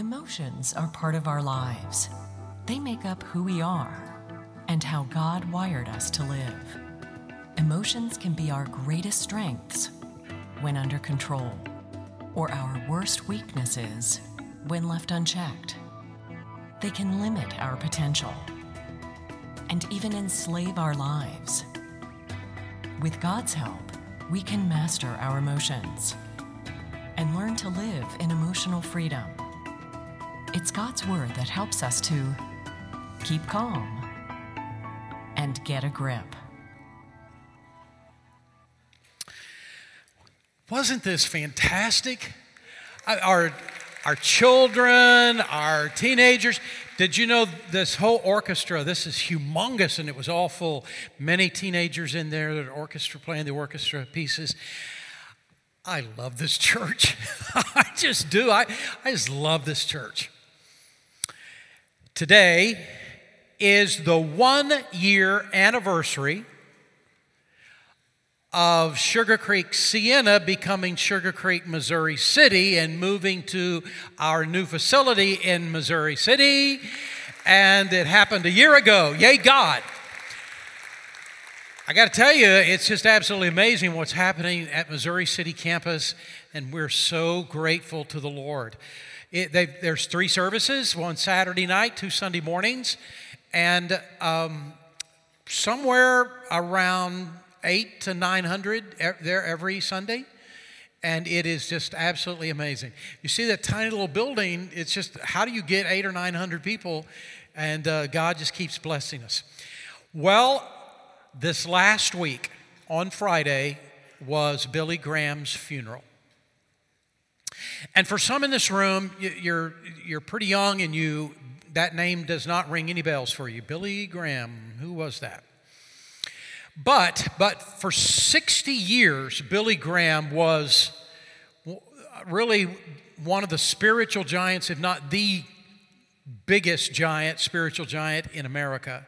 Emotions are part of our lives. They make up who we are and how God wired us to live. Emotions can be our greatest strengths when under control, or our worst weaknesses when left unchecked. They can limit our potential and even enslave our lives. With God's help, we can master our emotions and learn to live in emotional freedom. It's God's Word that helps us to keep calm and get a grip. Wasn't this fantastic? Our, our children, our teenagers. Did you know this whole orchestra? This is humongous, and it was all full. Many teenagers in there, the orchestra playing the orchestra pieces. I love this church. I just do. I, I just love this church. Today is the one year anniversary of Sugar Creek, Sienna becoming Sugar Creek, Missouri City, and moving to our new facility in Missouri City. And it happened a year ago. Yay, God. I got to tell you, it's just absolutely amazing what's happening at Missouri City campus, and we're so grateful to the Lord. It, there's three services one Saturday night, two Sunday mornings, and um, somewhere around eight to 900 there every Sunday. And it is just absolutely amazing. You see that tiny little building, it's just how do you get eight or 900 people? And uh, God just keeps blessing us. Well, this last week on Friday was Billy Graham's funeral. And for some in this room, you're, you're pretty young and you, that name does not ring any bells for you. Billy Graham, who was that? But, but for 60 years, Billy Graham was really one of the spiritual giants, if not the biggest giant, spiritual giant in America.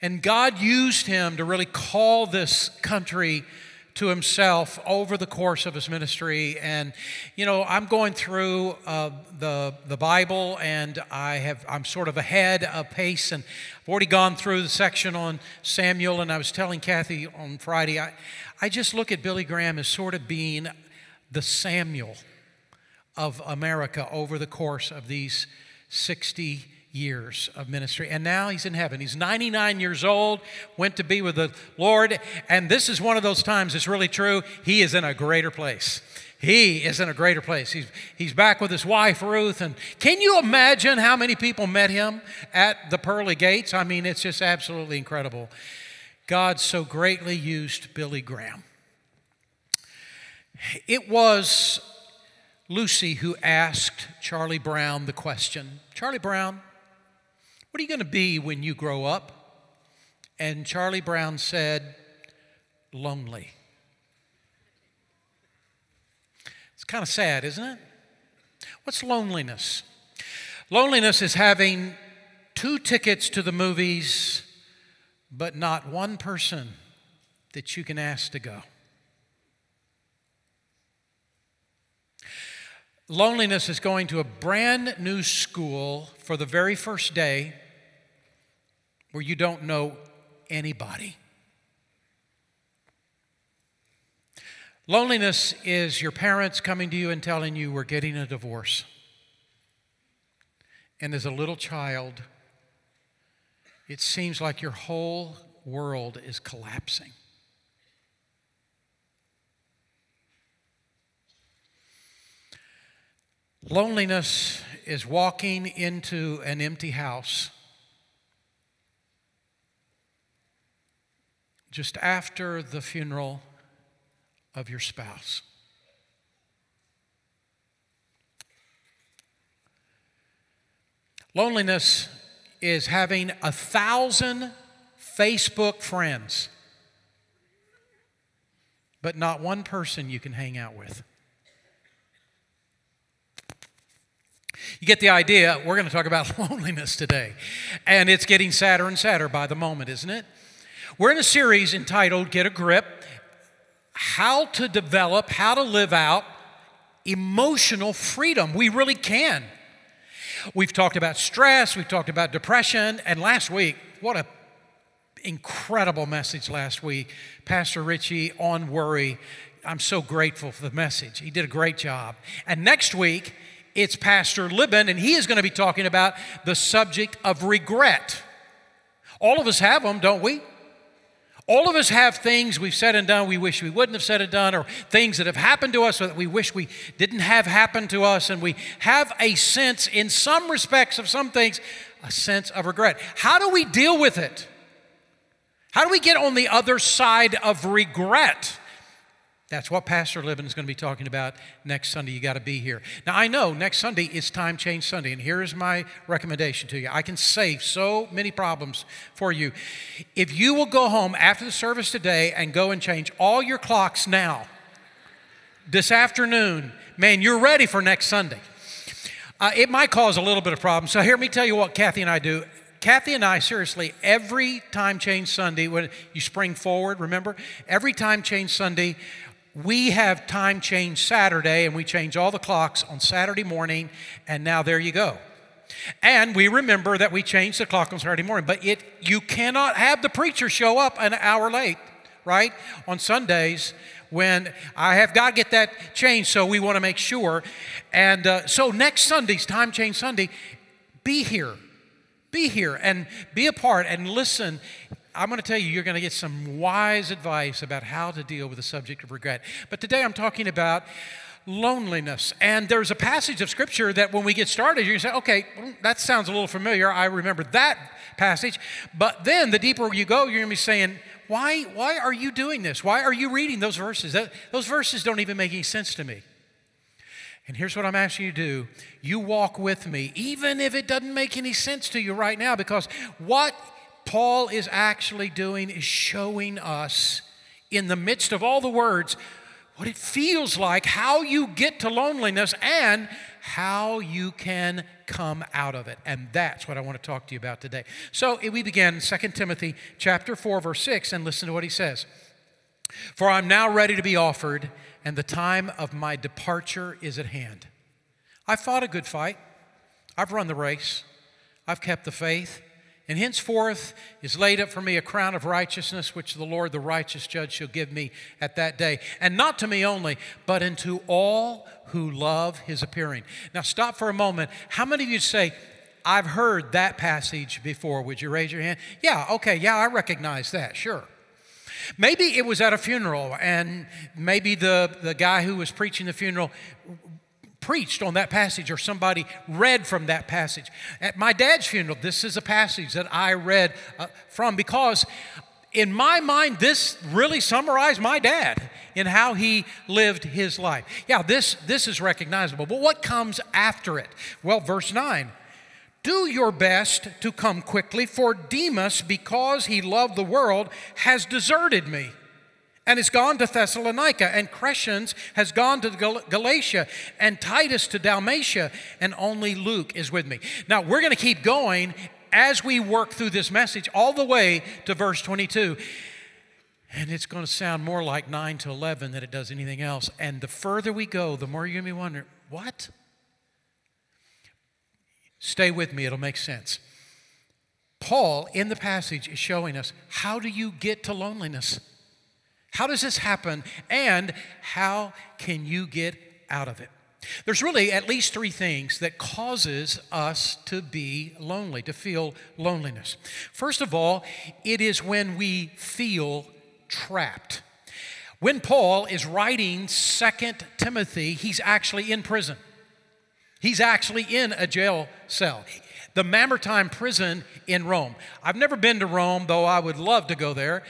And God used him to really call this country to himself over the course of his ministry. And, you know, I'm going through uh, the, the Bible and I have, I'm sort of ahead of pace and I've already gone through the section on Samuel. And I was telling Kathy on Friday, I, I just look at Billy Graham as sort of being the Samuel of America over the course of these 60 years of ministry. And now he's in heaven. He's 99 years old, went to be with the Lord. And this is one of those times, it's really true. He is in a greater place. He is in a greater place. He's, he's back with his wife, Ruth. And can you imagine how many people met him at the pearly gates? I mean, it's just absolutely incredible. God so greatly used Billy Graham. It was Lucy who asked Charlie Brown the question Charlie Brown, what are you going to be when you grow up? And Charlie Brown said, Lonely. It's kind of sad, isn't it? What's loneliness? Loneliness is having two tickets to the movies, but not one person that you can ask to go. Loneliness is going to a brand new school for the very first day where you don't know anybody. Loneliness is your parents coming to you and telling you we're getting a divorce. And as a little child, it seems like your whole world is collapsing. Loneliness is walking into an empty house just after the funeral of your spouse. Loneliness is having a thousand Facebook friends, but not one person you can hang out with. You get the idea. We're going to talk about loneliness today. And it's getting sadder and sadder by the moment, isn't it? We're in a series entitled Get a Grip How to Develop, How to Live Out Emotional Freedom. We really can. We've talked about stress, we've talked about depression, and last week, what a incredible message last week. Pastor Richie on worry. I'm so grateful for the message. He did a great job. And next week, it's Pastor Libin, and he is going to be talking about the subject of regret. All of us have them, don't we? All of us have things we've said and done we wish we wouldn't have said and done, or things that have happened to us that we wish we didn't have happen to us, and we have a sense, in some respects of some things, a sense of regret. How do we deal with it? How do we get on the other side of regret? That's what Pastor Libin is going to be talking about next Sunday. You got to be here. Now, I know next Sunday is Time Change Sunday, and here is my recommendation to you. I can save so many problems for you. If you will go home after the service today and go and change all your clocks now, this afternoon, man, you're ready for next Sunday. Uh, it might cause a little bit of problem. So, hear me tell you what Kathy and I do. Kathy and I, seriously, every time change Sunday, when you spring forward, remember? Every time change Sunday, we have time change Saturday and we change all the clocks on Saturday morning, and now there you go. And we remember that we changed the clock on Saturday morning, but it you cannot have the preacher show up an hour late, right? On Sundays when I have got to get that changed, so we want to make sure. And uh, so next Sunday's time change Sunday, be here, be here, and be a part and listen I'm going to tell you, you're going to get some wise advice about how to deal with the subject of regret. But today I'm talking about loneliness. And there's a passage of scripture that when we get started, you say, okay, that sounds a little familiar. I remember that passage. But then the deeper you go, you're going to be saying, why, why are you doing this? Why are you reading those verses? That, those verses don't even make any sense to me. And here's what I'm asking you to do you walk with me, even if it doesn't make any sense to you right now, because what Paul is actually doing is showing us in the midst of all the words what it feels like, how you get to loneliness, and how you can come out of it. And that's what I want to talk to you about today. So eh, we begin 2 Timothy chapter 4, verse 6, and listen to what he says. For I'm now ready to be offered, and the time of my departure is at hand. I've fought a good fight. I've run the race. I've kept the faith. And henceforth is laid up for me a crown of righteousness, which the Lord, the righteous judge, shall give me at that day. And not to me only, but unto all who love his appearing. Now, stop for a moment. How many of you say, I've heard that passage before? Would you raise your hand? Yeah, okay, yeah, I recognize that, sure. Maybe it was at a funeral, and maybe the, the guy who was preaching the funeral preached on that passage or somebody read from that passage. At my dad's funeral, this is a passage that I read uh, from because in my mind, this really summarized my dad in how he lived his life. Yeah, this, this is recognizable. But what comes after it? Well, verse 9 Do your best to come quickly, for Demas, because he loved the world, has deserted me and has gone to Thessalonica, and Crescens has gone to Gal- Galatia, and Titus to Dalmatia, and only Luke is with me. Now, we're going to keep going as we work through this message all the way to verse 22. And it's going to sound more like 9 to 11 than it does anything else. And the further we go, the more you're going to be wondering, what? Stay with me, it'll make sense. Paul, in the passage, is showing us how do you get to loneliness? How does this happen? And how can you get out of it? There's really at least three things that causes us to be lonely, to feel loneliness. First of all, it is when we feel trapped. When Paul is writing Second Timothy, he's actually in prison. He's actually in a jail cell. The Mamertine prison in Rome. I've never been to Rome, though I would love to go there.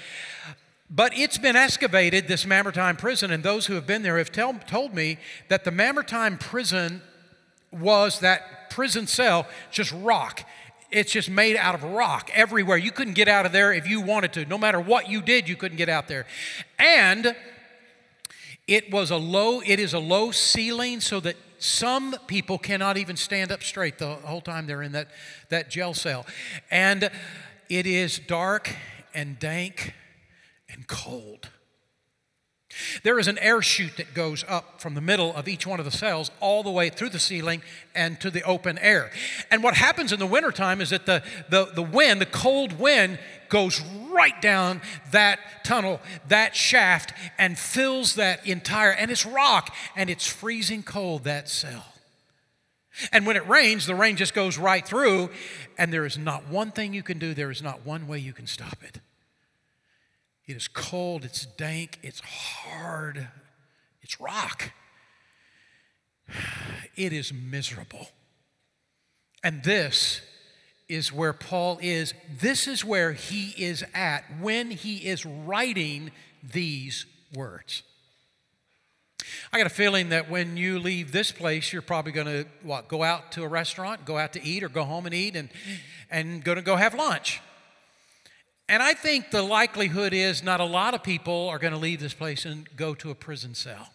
But it's been excavated, this Mamertine prison, and those who have been there have tell, told me that the Mamertine prison was that prison cell, just rock. It's just made out of rock everywhere. You couldn't get out of there if you wanted to. No matter what you did, you couldn't get out there. And it was a low, it is a low ceiling so that some people cannot even stand up straight the whole time they're in that, that jail cell. And it is dark and dank cold. There is an air chute that goes up from the middle of each one of the cells all the way through the ceiling and to the open air. And what happens in the wintertime is that the, the, the wind, the cold wind, goes right down that tunnel, that shaft, and fills that entire, and it's rock, and it's freezing cold, that cell. And when it rains, the rain just goes right through, and there is not one thing you can do, there is not one way you can stop it. It is cold, it's dank, it's hard, it's rock. It is miserable. And this is where Paul is. This is where he is at when he is writing these words. I got a feeling that when you leave this place, you're probably going to what? Go out to a restaurant, go out to eat, or go home and eat, and and going to go have lunch. And I think the likelihood is not a lot of people are going to leave this place and go to a prison cell.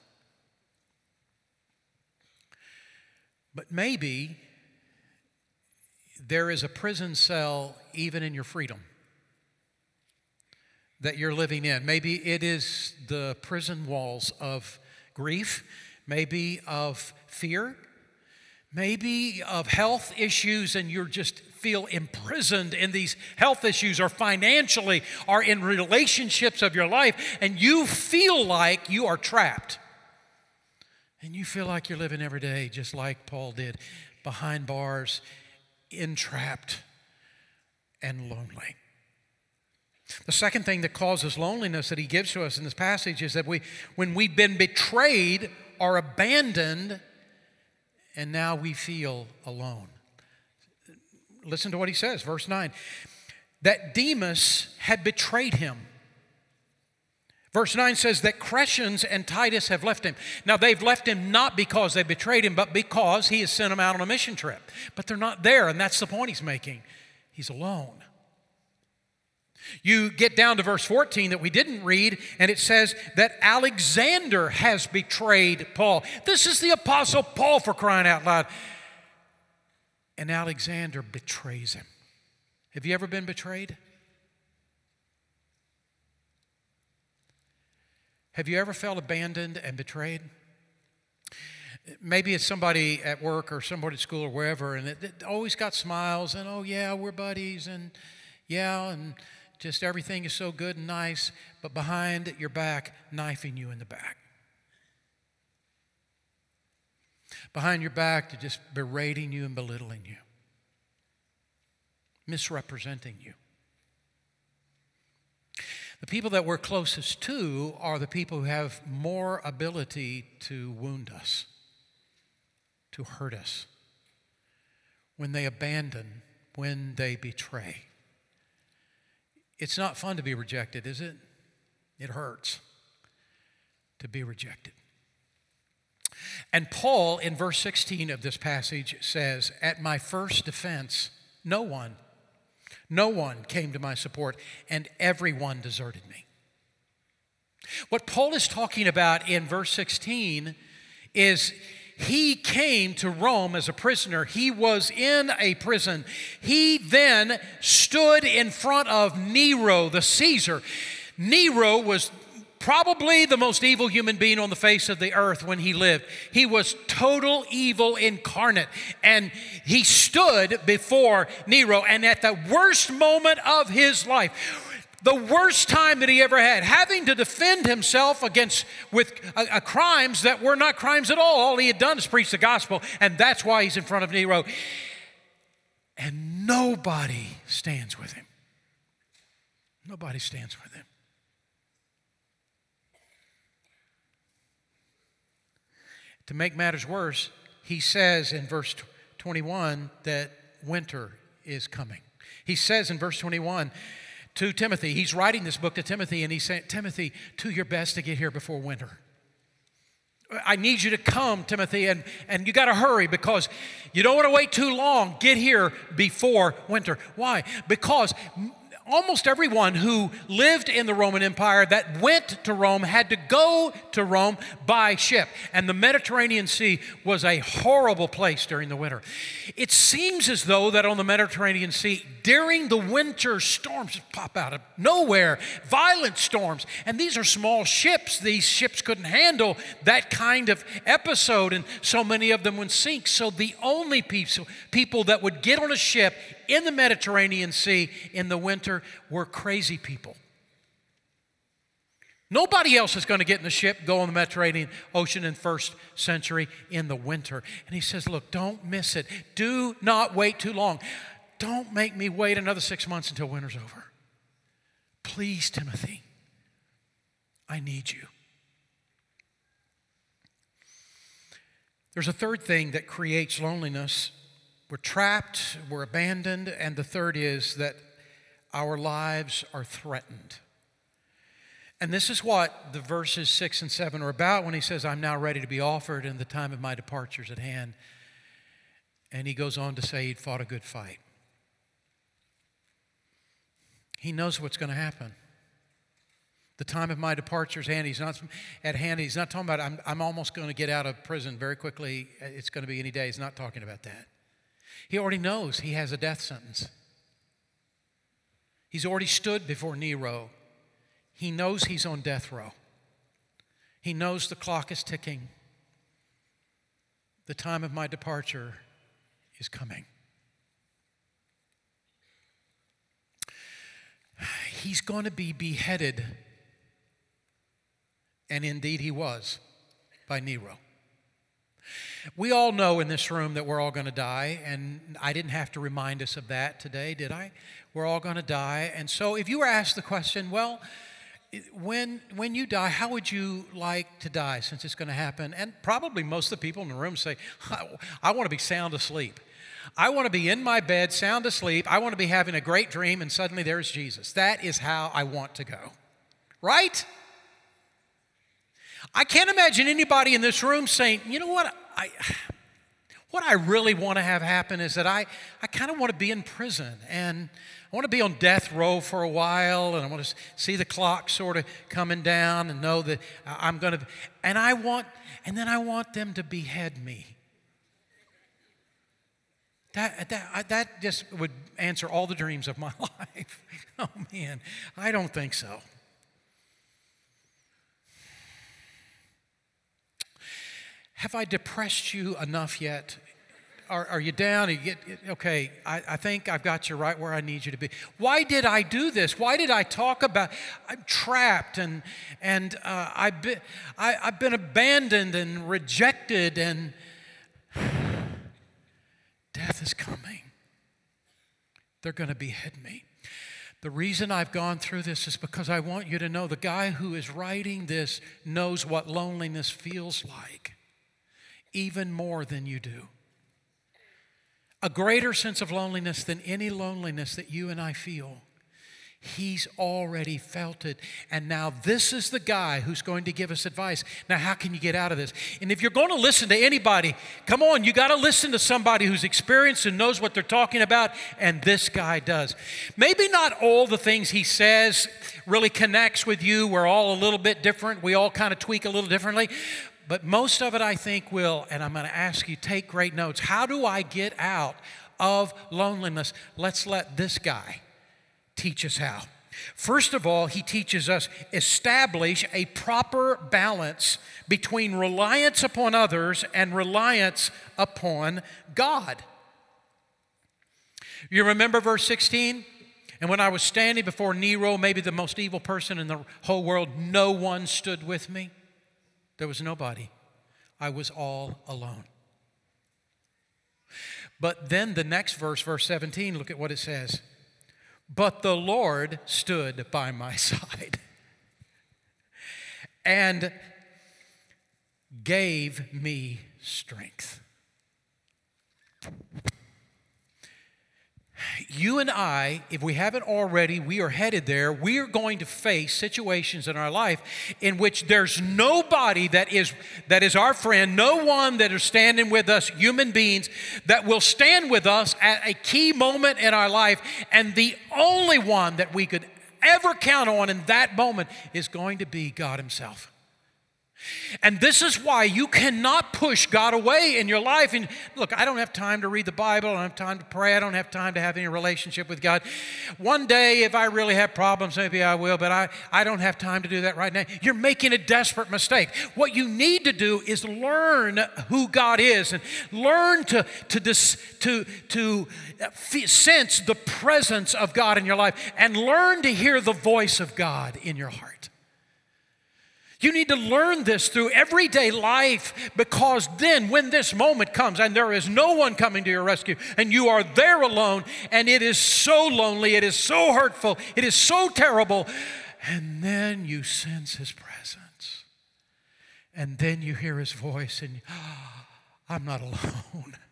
But maybe there is a prison cell even in your freedom that you're living in. Maybe it is the prison walls of grief, maybe of fear, maybe of health issues, and you're just feel imprisoned in these health issues or financially or in relationships of your life, and you feel like you are trapped. And you feel like you're living every day just like Paul did, behind bars, entrapped, and lonely. The second thing that causes loneliness that he gives to us in this passage is that we, when we've been betrayed or abandoned, and now we feel alone. Listen to what he says, verse 9. That Demas had betrayed him. Verse 9 says that Crescens and Titus have left him. Now, they've left him not because they betrayed him, but because he has sent them out on a mission trip. But they're not there, and that's the point he's making. He's alone. You get down to verse 14 that we didn't read, and it says that Alexander has betrayed Paul. This is the Apostle Paul for crying out loud and Alexander betrays him. Have you ever been betrayed? Have you ever felt abandoned and betrayed? Maybe it's somebody at work or somebody at school or wherever, and it, it always got smiles and, oh, yeah, we're buddies, and yeah, and just everything is so good and nice, but behind your back, knifing you in the back. Behind your back to just berating you and belittling you, misrepresenting you. The people that we're closest to are the people who have more ability to wound us, to hurt us, when they abandon, when they betray. It's not fun to be rejected, is it? It hurts to be rejected. And Paul, in verse 16 of this passage, says, At my first defense, no one, no one came to my support, and everyone deserted me. What Paul is talking about in verse 16 is he came to Rome as a prisoner. He was in a prison. He then stood in front of Nero, the Caesar. Nero was probably the most evil human being on the face of the earth when he lived. He was total evil incarnate. And he stood before Nero, and at the worst moment of his life, the worst time that he ever had, having to defend himself against with uh, uh, crimes that were not crimes at all. All he had done is preach the gospel, and that's why he's in front of Nero. And nobody stands with him. Nobody stands with him. To make matters worse, he says in verse 21 that winter is coming. He says in verse 21 to Timothy, he's writing this book to Timothy, and he's saying, Timothy, do your best to get here before winter. I need you to come, Timothy, and, and you got to hurry because you don't want to wait too long. Get here before winter. Why? Because almost everyone who lived in the Roman Empire that went to Rome had to go to Rome by ship. And the Mediterranean Sea was a horrible place during the winter. It seems as though that on the Mediterranean Sea, during the winter, storms pop out of nowhere, violent storms. And these are small ships. These ships couldn't handle that kind of episode, and so many of them would sink. So the only people, people that would get on a ship in the Mediterranean Sea in the winter were crazy people. Nobody else is going to get in the ship, go on the Mediterranean Ocean in first century in the winter. And he says, Look, don't miss it. Do not wait too long. Don't make me wait another six months until winter's over. Please, Timothy, I need you. There's a third thing that creates loneliness we're trapped, we're abandoned, and the third is that our lives are threatened. And this is what the verses 6 and 7 are about when he says, I'm now ready to be offered, and the time of my departure is at hand. And he goes on to say he'd fought a good fight. He knows what's going to happen. The time of my departure is hand. He's not at hand. He's not talking about I'm, I'm almost going to get out of prison very quickly. It's going to be any day. He's not talking about that. He already knows he has a death sentence. He's already stood before Nero. He knows he's on death row. He knows the clock is ticking. The time of my departure is coming. He's going to be beheaded, and indeed he was, by Nero. We all know in this room that we're all going to die, and I didn't have to remind us of that today, did I? We're all going to die. And so if you were asked the question, well, when, when you die, how would you like to die since it's going to happen? And probably most of the people in the room say, I, I want to be sound asleep. I want to be in my bed, sound asleep. I want to be having a great dream, and suddenly there's Jesus. That is how I want to go. Right? I can't imagine anybody in this room saying, you know what, I, what I really want to have happen is that I, I kind of want to be in prison and I want to be on death row for a while and I want to see the clock sort of coming down and know that I'm going to, and I want, and then I want them to behead me. That, that, that just would answer all the dreams of my life. oh man, I don't think so. Have I depressed you enough yet? Are, are you down? Are you get, okay, I, I think I've got you right where I need you to be. Why did I do this? Why did I talk about I'm trapped and, and uh, I've, been, I, I've been abandoned and rejected and death is coming. They're going to behead me. The reason I've gone through this is because I want you to know the guy who is writing this knows what loneliness feels like even more than you do. A greater sense of loneliness than any loneliness that you and I feel. He's already felt it. And now, this is the guy who's going to give us advice. Now, how can you get out of this? And if you're going to listen to anybody, come on, you got to listen to somebody who's experienced and knows what they're talking about. And this guy does. Maybe not all the things he says really connects with you. We're all a little bit different. We all kind of tweak a little differently. But most of it, I think, will, and I'm going to ask you, take great notes. How do I get out of loneliness? Let's let this guy teach us how. First of all, he teaches us establish a proper balance between reliance upon others and reliance upon God. You remember verse 16? And when I was standing before Nero, maybe the most evil person in the whole world, no one stood with me. There was nobody. I was all alone. But then the next verse, verse 17, look at what it says. But the Lord stood by my side and gave me strength. You and I, if we haven't already, we are headed there. We are going to face situations in our life in which there's nobody that is that is our friend, no one that is standing with us, human beings, that will stand with us at a key moment in our life. And the only one that we could ever count on in that moment is going to be God Himself. And this is why you cannot push God away in your life. And look, I don't have time to read the Bible. I don't have time to pray. I don't have time to have any relationship with God. One day, if I really have problems, maybe I will, but I, I don't have time to do that right now. You're making a desperate mistake. What you need to do is learn who God is and learn to, to, dis, to, to sense the presence of God in your life and learn to hear the voice of God in your heart. You need to learn this through everyday life because then, when this moment comes and there is no one coming to your rescue and you are there alone and it is so lonely, it is so hurtful, it is so terrible, and then you sense His presence. And then you hear His voice and oh, I'm not alone.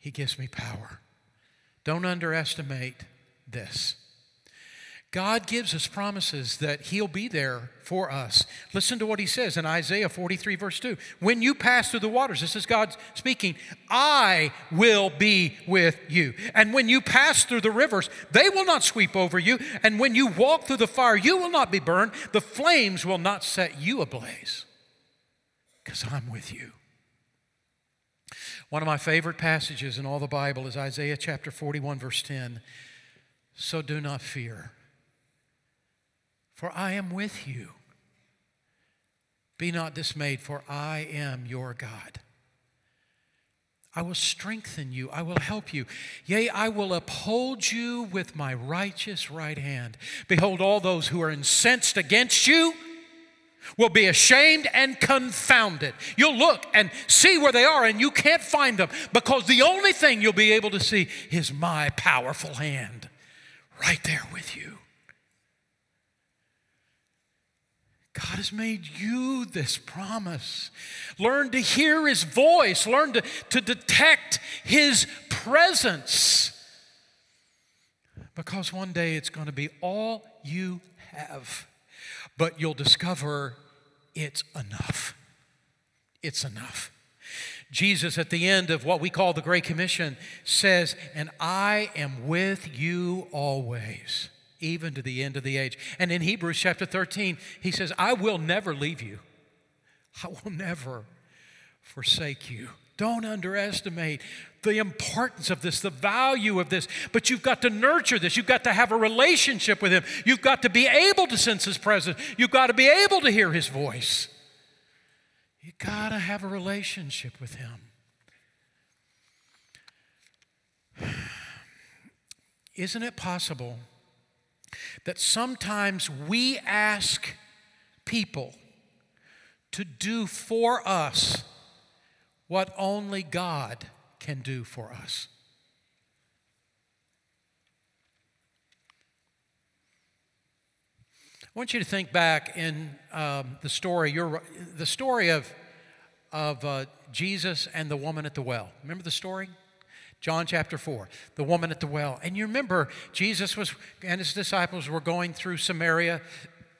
He gives me power. Don't underestimate this. God gives us promises that He'll be there for us. Listen to what He says in Isaiah 43, verse 2. When you pass through the waters, this is God speaking, I will be with you. And when you pass through the rivers, they will not sweep over you. And when you walk through the fire, you will not be burned. The flames will not set you ablaze, because I'm with you. One of my favorite passages in all the Bible is Isaiah chapter 41, verse 10. So do not fear for I am with you. Be not dismayed, for I am your God. I will strengthen you. I will help you. Yea, I will uphold you with my righteous right hand. Behold, all those who are incensed against you will be ashamed and confounded. You'll look and see where they are, and you can't find them because the only thing you'll be able to see is my powerful hand right there with you. God has made you this promise. Learn to hear His voice, learn to, to detect His presence. Because one day it's going to be all you have, but you'll discover it's enough. It's enough. Jesus, at the end of what we call the Great Commission, says, And I am with you always even to the end of the age. And in Hebrews chapter 13, he says, I will never leave you, I will never forsake you. Don't underestimate the importance of this, the value of this. But you've got to nurture this. You've got to have a relationship with Him. You've got to be able to sense His presence. You've got to be able to hear His voice. You've got to have a relationship with Him. Isn't it possible that sometimes we ask people to do for us what only God can do for us. I want you to think back in um, the story, your, the story of, of uh, Jesus and the woman at the well. Remember the story? John chapter 4, the woman at the well. And you remember Jesus was and his disciples were going through Samaria.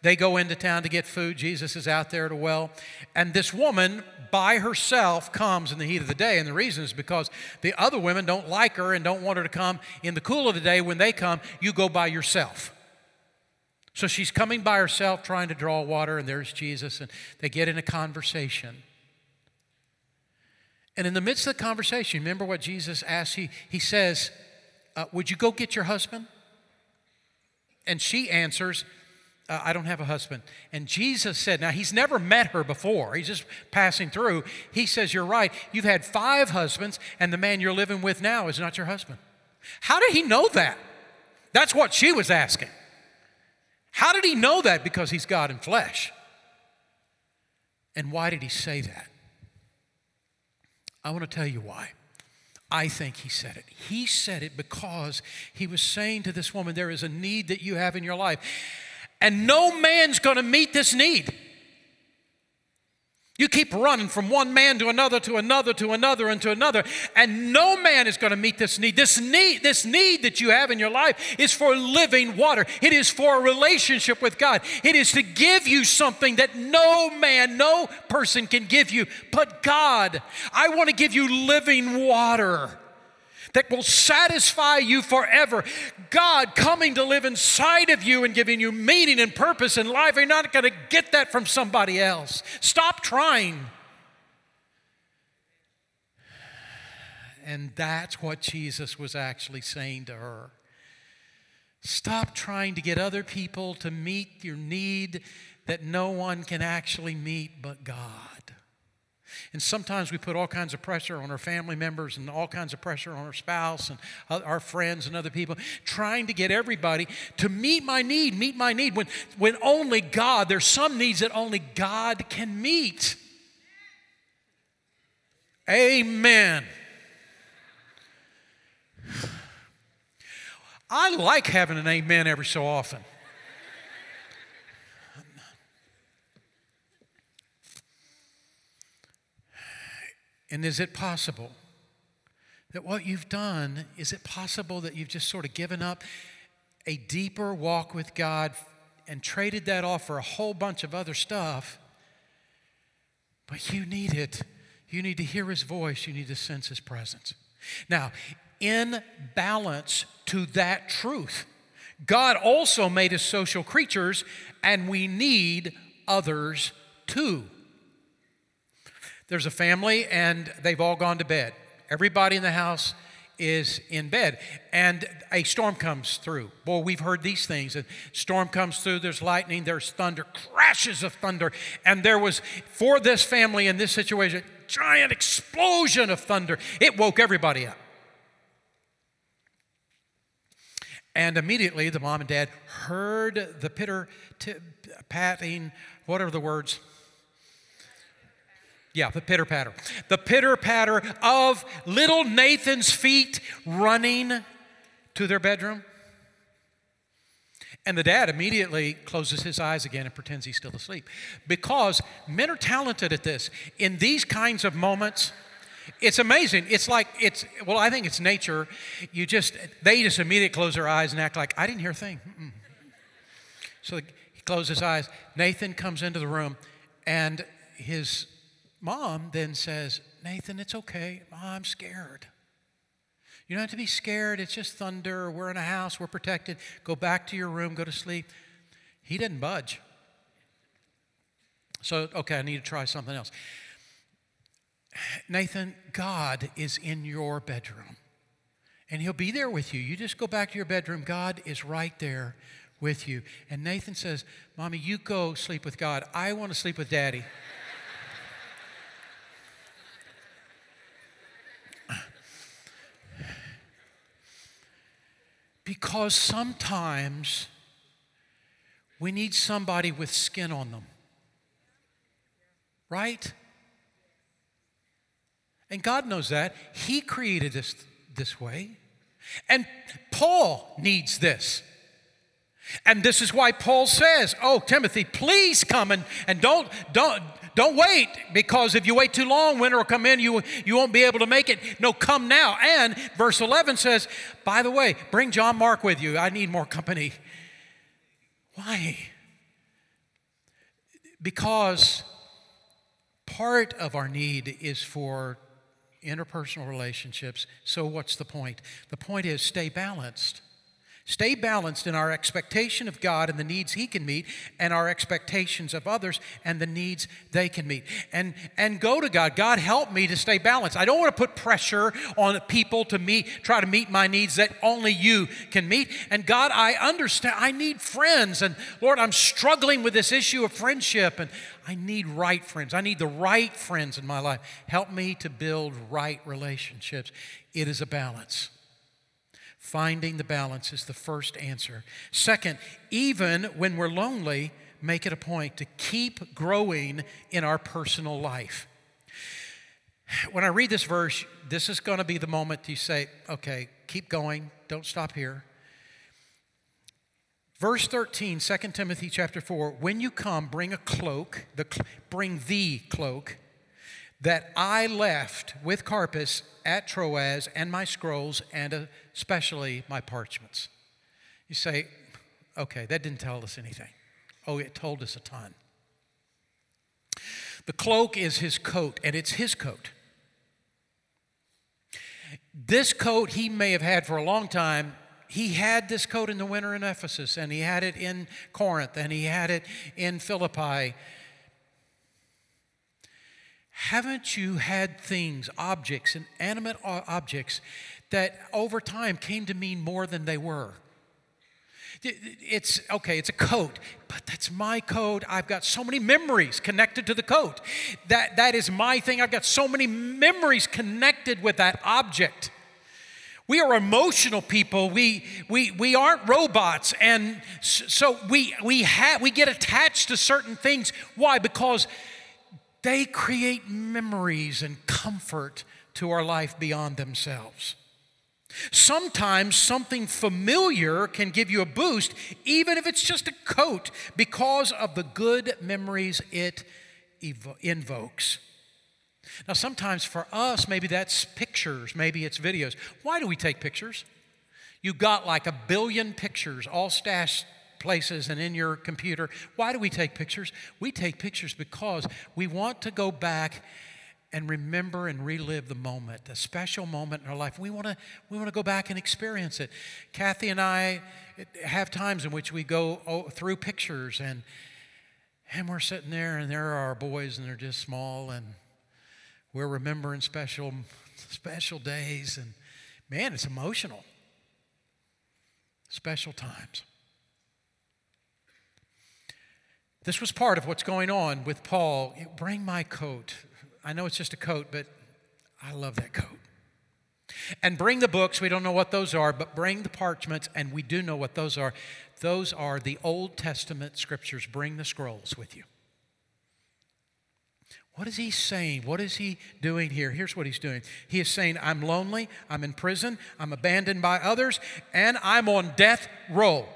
They go into town to get food. Jesus is out there at a well. And this woman by herself comes in the heat of the day. And the reason is because the other women don't like her and don't want her to come in the cool of the day. When they come, you go by yourself. So she's coming by herself trying to draw water, and there's Jesus, and they get in a conversation. And in the midst of the conversation, remember what Jesus asked? He, he says, uh, Would you go get your husband? And she answers, uh, I don't have a husband. And Jesus said, Now he's never met her before, he's just passing through. He says, You're right. You've had five husbands, and the man you're living with now is not your husband. How did he know that? That's what she was asking. How did he know that? Because he's God in flesh. And why did he say that? I want to tell you why. I think he said it. He said it because he was saying to this woman, There is a need that you have in your life, and no man's going to meet this need. You keep running from one man to another, to another, to another, and to another, and no man is going to meet this need. This need, this need that you have in your life is for living water. It is for a relationship with God. It is to give you something that no man, no person can give you but God. I want to give you living water that will satisfy you forever. God coming to live inside of you and giving you meaning and purpose in life. You're not going to get that from somebody else. Stop trying. And that's what Jesus was actually saying to her. Stop trying to get other people to meet your need that no one can actually meet but God. And sometimes we put all kinds of pressure on our family members and all kinds of pressure on our spouse and our friends and other people, trying to get everybody to meet my need, meet my need, when, when only God, there's some needs that only God can meet. Amen. I like having an amen every so often. And is it possible that what you've done, is it possible that you've just sort of given up a deeper walk with God and traded that off for a whole bunch of other stuff? But you need it. You need to hear His voice, you need to sense His presence. Now, in balance to that truth, God also made us social creatures, and we need others too. There's a family, and they've all gone to bed. Everybody in the house is in bed. And a storm comes through. Boy we've heard these things. A storm comes through there's lightning there's thunder crashes of thunder. And there was for this family in this situation giant explosion of thunder. It woke everybody up. And immediately the mom and dad heard the pitter t- patting whatever the words yeah, the pitter patter. The pitter patter of little Nathan's feet running to their bedroom. And the dad immediately closes his eyes again and pretends he's still asleep. Because men are talented at this. In these kinds of moments, it's amazing. It's like, it's, well, I think it's nature. You just, they just immediately close their eyes and act like, I didn't hear a thing. Mm-mm. So he closes his eyes. Nathan comes into the room and his Mom then says, Nathan, it's okay. I'm scared. You don't have to be scared. It's just thunder. We're in a house. We're protected. Go back to your room. Go to sleep. He didn't budge. So, okay, I need to try something else. Nathan, God is in your bedroom, and He'll be there with you. You just go back to your bedroom. God is right there with you. And Nathan says, Mommy, you go sleep with God. I want to sleep with Daddy. Because sometimes we need somebody with skin on them. Right? And God knows that. He created us this way. And Paul needs this. And this is why Paul says, Oh, Timothy, please come and, and don't, don't, don't wait because if you wait too long, winter will come in, you, you won't be able to make it. No, come now. And verse 11 says, by the way, bring John Mark with you. I need more company. Why? Because part of our need is for interpersonal relationships. So, what's the point? The point is stay balanced. Stay balanced in our expectation of God and the needs He can meet, and our expectations of others and the needs they can meet. And, and go to God. God, help me to stay balanced. I don't want to put pressure on people to meet, try to meet my needs that only you can meet. And God, I understand. I need friends. And Lord, I'm struggling with this issue of friendship. And I need right friends. I need the right friends in my life. Help me to build right relationships. It is a balance. Finding the balance is the first answer. Second, even when we're lonely, make it a point to keep growing in our personal life. When I read this verse, this is going to be the moment you say, okay, keep going, don't stop here. Verse 13, 2 Timothy chapter 4 When you come, bring a cloak, the, bring the cloak that I left with Carpus at Troas and my scrolls and especially my parchments. You say, okay, that didn't tell us anything. Oh, it told us a ton. The cloak is his coat, and it's his coat. This coat he may have had for a long time. He had this coat in the winter in Ephesus, and he had it in Corinth, and he had it in Philippi. Haven't you had things, objects, and animate objects that over time came to mean more than they were? It's okay, it's a coat, but that's my coat. I've got so many memories connected to the coat. That, that is my thing. I've got so many memories connected with that object. We are emotional people. We, we, we aren't robots. And so we, we, have, we get attached to certain things. Why? Because they create memories and comfort to our life beyond themselves. Sometimes something familiar can give you a boost, even if it's just a coat, because of the good memories it evo- invokes. Now, sometimes for us, maybe that's pictures, maybe it's videos. Why do we take pictures? You got like a billion pictures all stashed places and in your computer. Why do we take pictures? We take pictures because we want to go back and remember and relive the moment, a special moment in our life. We want to we want to go back and experience it. Kathy and I eh, have times in which we go through pictures and and we're sitting there and there are our boys and they're just small and we're remembering special special days and man, it's emotional. Special times. This was part of what's going on with Paul. Bring my coat. I know it's just a coat, but I love that coat. And bring the books. We don't know what those are, but bring the parchments, and we do know what those are. Those are the Old Testament scriptures. Bring the scrolls with you. What is he saying? What is he doing here? Here's what he's doing. He is saying, I'm lonely, I'm in prison, I'm abandoned by others, and I'm on death row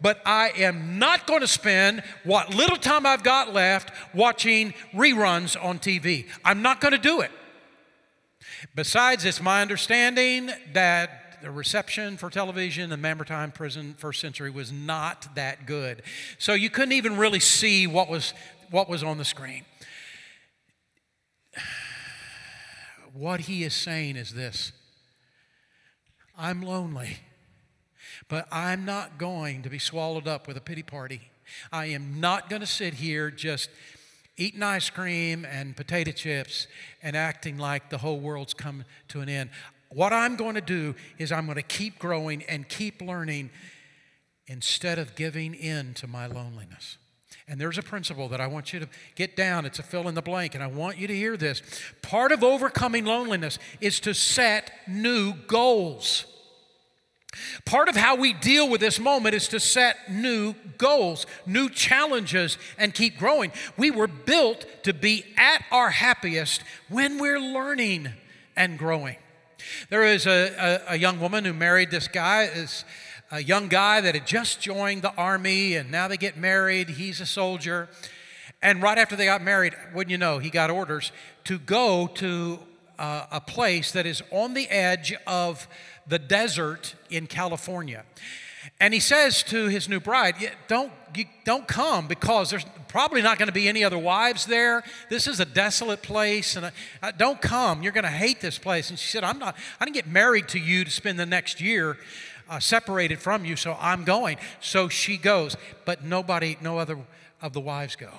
but I am not going to spend what little time I've got left watching reruns on TV. I'm not going to do it. Besides, it's my understanding that the reception for television in Mamertine prison, first century, was not that good. So you couldn't even really see what was, what was on the screen. What he is saying is this I'm lonely. But I'm not going to be swallowed up with a pity party. I am not going to sit here just eating ice cream and potato chips and acting like the whole world's come to an end. What I'm going to do is I'm going to keep growing and keep learning instead of giving in to my loneliness. And there's a principle that I want you to get down. It's a fill in the blank, and I want you to hear this. Part of overcoming loneliness is to set new goals. Part of how we deal with this moment is to set new goals, new challenges, and keep growing. We were built to be at our happiest when we're learning and growing. There is a, a, a young woman who married this guy, is a young guy that had just joined the army, and now they get married. He's a soldier. And right after they got married, wouldn't you know, he got orders to go to uh, a place that is on the edge of the desert in California. And he says to his new bride, don't, don't come because there's probably not going to be any other wives there. This is a desolate place, and I, don't come. You're going to hate this place. And she said, I'm not, I didn't get married to you to spend the next year uh, separated from you, so I'm going. So she goes, but nobody, no other of the wives go.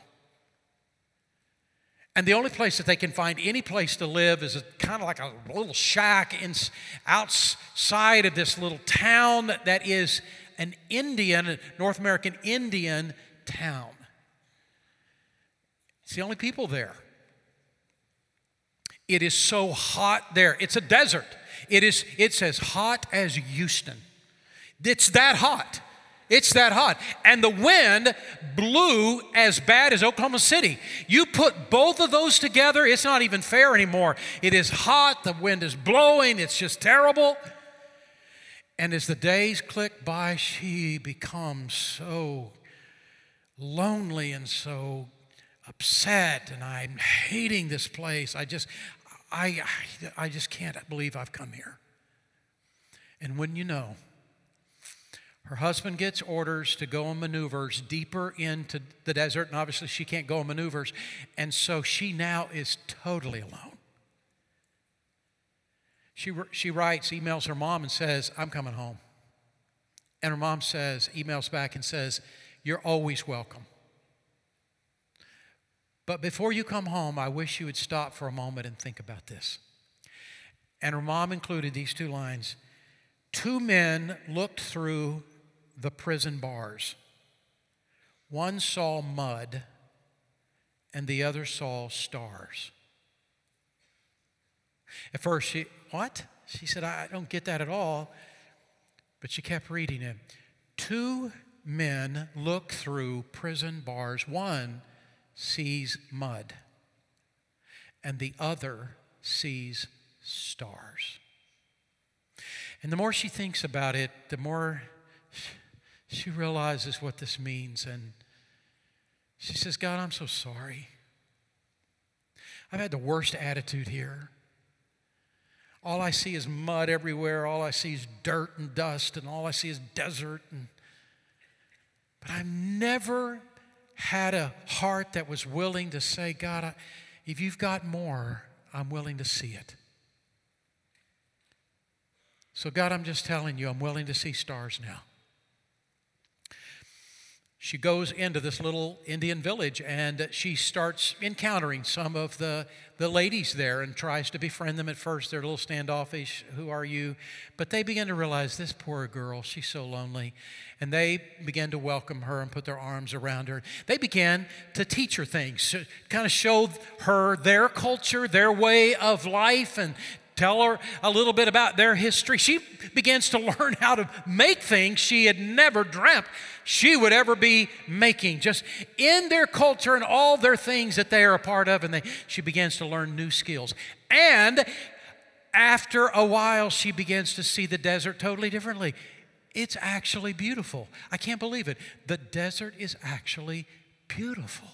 And the only place that they can find any place to live is kind of like a little shack in, outside of this little town that is an Indian, North American Indian town. It's the only people there. It is so hot there. It's a desert. It is it's as hot as Houston. It's that hot. It's that hot. And the wind blew as bad as Oklahoma City. You put both of those together, it's not even fair anymore. It is hot, the wind is blowing, it's just terrible. And as the days click by, she becomes so lonely and so upset, and I'm hating this place. I just, I, I just can't believe I've come here. And when you know, her husband gets orders to go on maneuvers deeper into the desert, and obviously she can't go on maneuvers. And so she now is totally alone. She, she writes, emails her mom, and says, I'm coming home. And her mom says, emails back and says, You're always welcome. But before you come home, I wish you would stop for a moment and think about this. And her mom included these two lines Two men looked through the prison bars. One saw mud, and the other saw stars. At first, she, what? She said, I don't get that at all. But she kept reading it. Two men look through prison bars. One sees mud, and the other sees stars. And the more she thinks about it, the more she realizes what this means. And she says, God, I'm so sorry. I've had the worst attitude here. All I see is mud everywhere. All I see is dirt and dust, and all I see is desert. And, but I've never had a heart that was willing to say, God, I, if you've got more, I'm willing to see it. So, God, I'm just telling you, I'm willing to see stars now she goes into this little Indian village and she starts encountering some of the, the ladies there and tries to befriend them at first. They're a little standoffish. Who are you? But they begin to realize this poor girl, she's so lonely. And they begin to welcome her and put their arms around her. They began to teach her things, kind of show her their culture, their way of life, and tell her a little bit about their history. She begins to learn how to make things she had never dreamt she would ever be making, just in their culture and all their things that they are a part of. And they, she begins to learn new skills. And after a while, she begins to see the desert totally differently. It's actually beautiful. I can't believe it. The desert is actually beautiful.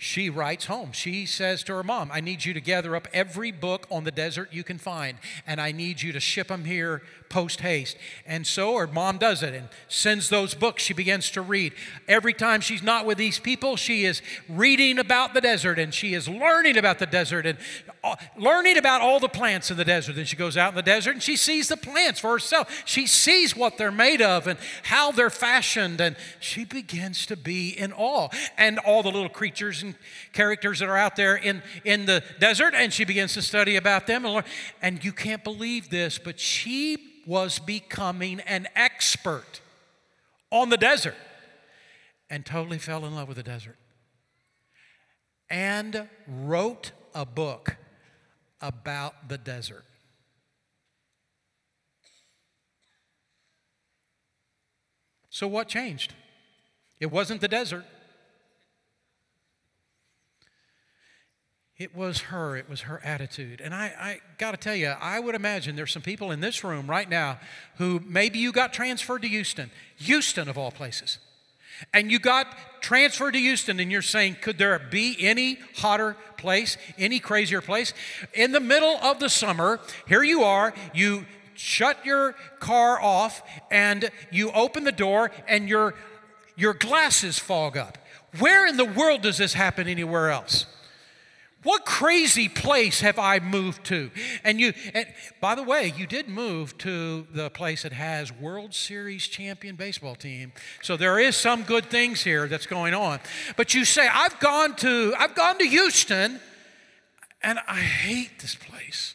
She writes home. She says to her mom, I need you to gather up every book on the desert you can find, and I need you to ship them here post haste. And so her mom does it and sends those books. She begins to read. Every time she's not with these people, she is reading about the desert and she is learning about the desert and uh, learning about all the plants in the desert. Then she goes out in the desert and she sees the plants for herself. She sees what they're made of and how they're fashioned, and she begins to be in awe. And all the little creatures and characters that are out there in, in the desert, and she begins to study about them and learn. And you can't believe this, but she was becoming an expert on the desert and totally fell in love with the desert and wrote a book about the desert. So, what changed? It wasn't the desert. It was her, it was her attitude. And I, I got to tell you, I would imagine there's some people in this room right now who maybe you got transferred to Houston, Houston of all places. And you got transferred to Houston, and you're saying, could there be any hotter place, any crazier place? In the middle of the summer, here you are, you shut your car off, and you open the door, and your, your glasses fog up. Where in the world does this happen anywhere else? What crazy place have I moved to? And you, and by the way, you did move to the place that has World Series champion baseball team. So there is some good things here that's going on. But you say, I've gone to, I've gone to Houston and I hate this place.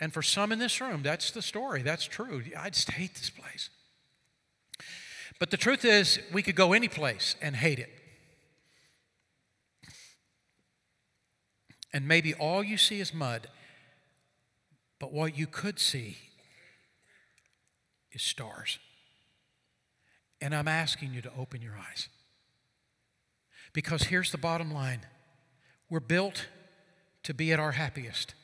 And for some in this room, that's the story. That's true. I just hate this place. But the truth is, we could go any place and hate it. And maybe all you see is mud, but what you could see is stars. And I'm asking you to open your eyes. Because here's the bottom line we're built to be at our happiest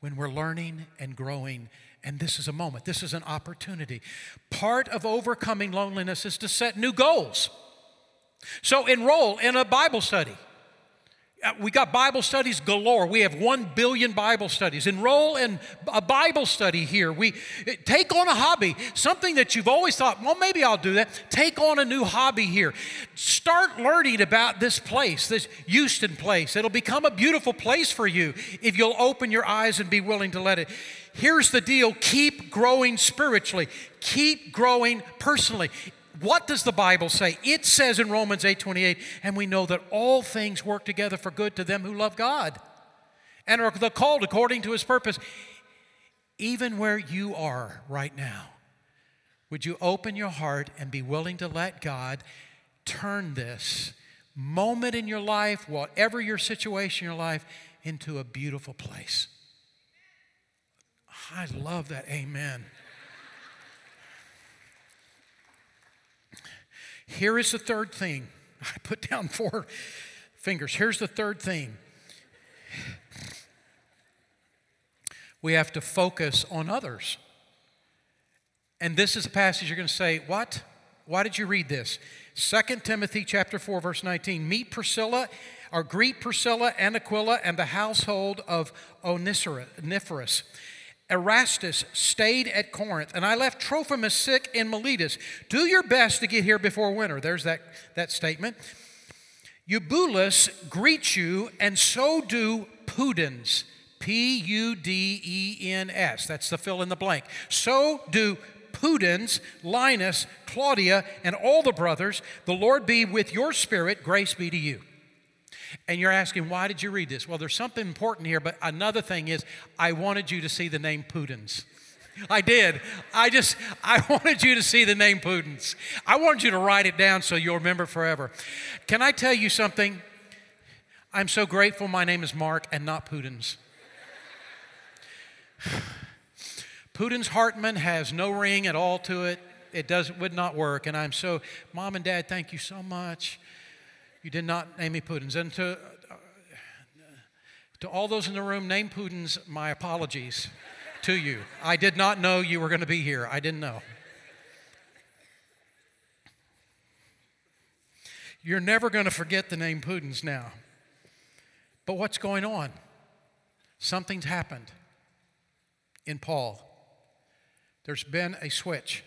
when we're learning and growing. And this is a moment, this is an opportunity. Part of overcoming loneliness is to set new goals. So enroll in a Bible study. Uh, we got Bible studies galore. We have 1 billion Bible studies. Enroll in a Bible study here. We uh, take on a hobby, something that you've always thought, well, maybe I'll do that. Take on a new hobby here. Start learning about this place, this Houston place. It'll become a beautiful place for you if you'll open your eyes and be willing to let it. Here's the deal keep growing spiritually, keep growing personally. What does the Bible say? It says in Romans 8:28, and we know that all things work together for good to them who love God and are called according to his purpose. Even where you are right now, would you open your heart and be willing to let God turn this moment in your life, whatever your situation in your life, into a beautiful place? I love that. Amen. Here is the third thing. I put down four fingers. Here's the third thing. We have to focus on others. And this is a passage you're going to say, What? Why did you read this? 2 Timothy chapter 4, verse 19. Meet Priscilla, or greet Priscilla and Aquila and the household of Onesiphorus Erastus stayed at Corinth, and I left Trophimus sick in Miletus. Do your best to get here before winter. There's that, that statement. Eubulus greets you, and so do Pudens. P U D E N S. That's the fill in the blank. So do Pudens, Linus, Claudia, and all the brothers. The Lord be with your spirit. Grace be to you. And you're asking, why did you read this? Well, there's something important here, but another thing is, I wanted you to see the name Pudens. I did. I just, I wanted you to see the name Pudens. I wanted you to write it down so you'll remember forever. Can I tell you something? I'm so grateful my name is Mark and not Pudens. Pudens Hartman has no ring at all to it. It does would not work. And I'm so, mom and dad, thank you so much. You did not name me Pudens. And to, uh, to all those in the room, name Pudens, my apologies to you. I did not know you were going to be here. I didn't know. You're never going to forget the name Pudens now. But what's going on? Something's happened in Paul. There's been a switch.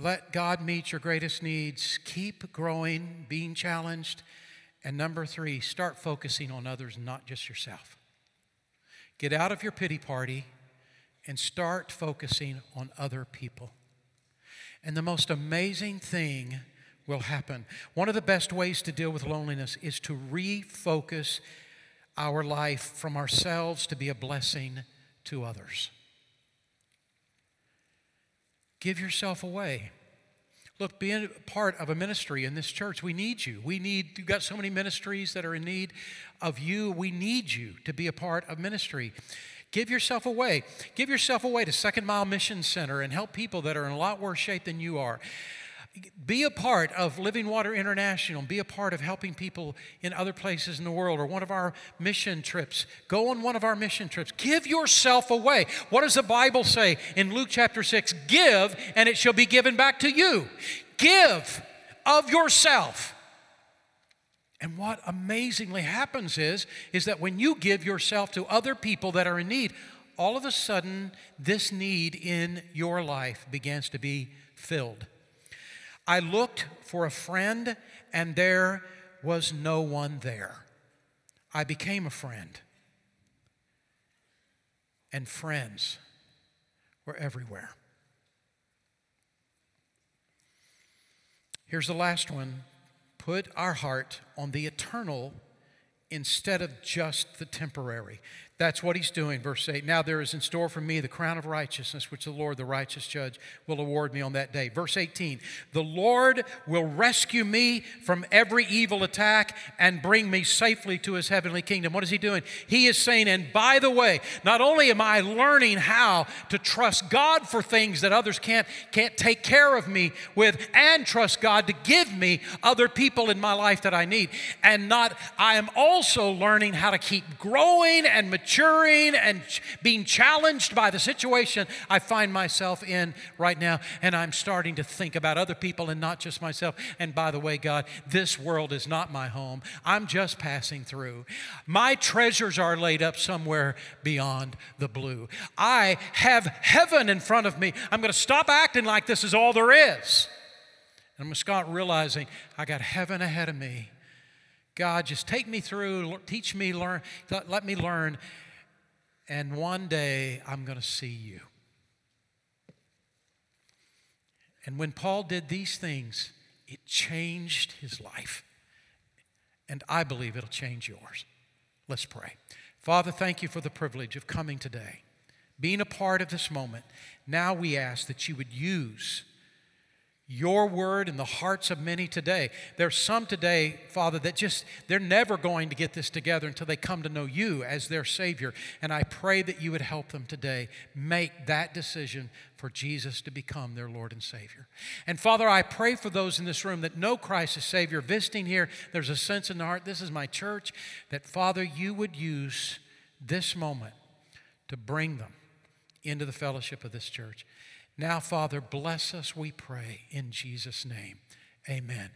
Let God meet your greatest needs. Keep growing, being challenged. And number three, start focusing on others, not just yourself. Get out of your pity party and start focusing on other people. And the most amazing thing will happen. One of the best ways to deal with loneliness is to refocus our life from ourselves to be a blessing to others. Give yourself away. Look, being part of a ministry in this church, we need you. We need, you've got so many ministries that are in need of you. We need you to be a part of ministry. Give yourself away. Give yourself away to Second Mile Mission Center and help people that are in a lot worse shape than you are. Be a part of Living Water International. Be a part of helping people in other places in the world or one of our mission trips. Go on one of our mission trips. Give yourself away. What does the Bible say in Luke chapter 6? Give, and it shall be given back to you. Give of yourself. And what amazingly happens is, is that when you give yourself to other people that are in need, all of a sudden, this need in your life begins to be filled. I looked for a friend, and there was no one there. I became a friend. And friends were everywhere. Here's the last one put our heart on the eternal instead of just the temporary. That's what he's doing. Verse 8 Now there is in store for me the crown of righteousness, which the Lord, the righteous judge, will award me on that day. Verse 18 The Lord will rescue me from every evil attack and bring me safely to his heavenly kingdom. What is he doing? He is saying, and by the way, not only am I learning how to trust God for things that others can't, can't take care of me with, and trust God to give me other people in my life that I need. And not, I am also learning how to keep growing and maturing maturing and being challenged by the situation I find myself in right now. And I'm starting to think about other people and not just myself. And by the way, God, this world is not my home. I'm just passing through. My treasures are laid up somewhere beyond the blue. I have heaven in front of me. I'm going to stop acting like this is all there is. And I'm going to start realizing I got heaven ahead of me. God, just take me through, teach me, learn, let me learn. And one day I'm going to see you. And when Paul did these things, it changed his life. And I believe it'll change yours. Let's pray. Father, thank you for the privilege of coming today, being a part of this moment. Now we ask that you would use your word in the hearts of many today. There's some today, Father, that just, they're never going to get this together until they come to know you as their Savior. And I pray that you would help them today make that decision for Jesus to become their Lord and Savior. And Father, I pray for those in this room that know Christ as Savior, visiting here, there's a sense in the heart, this is my church, that Father, you would use this moment to bring them into the fellowship of this church. Now, Father, bless us, we pray, in Jesus' name. Amen.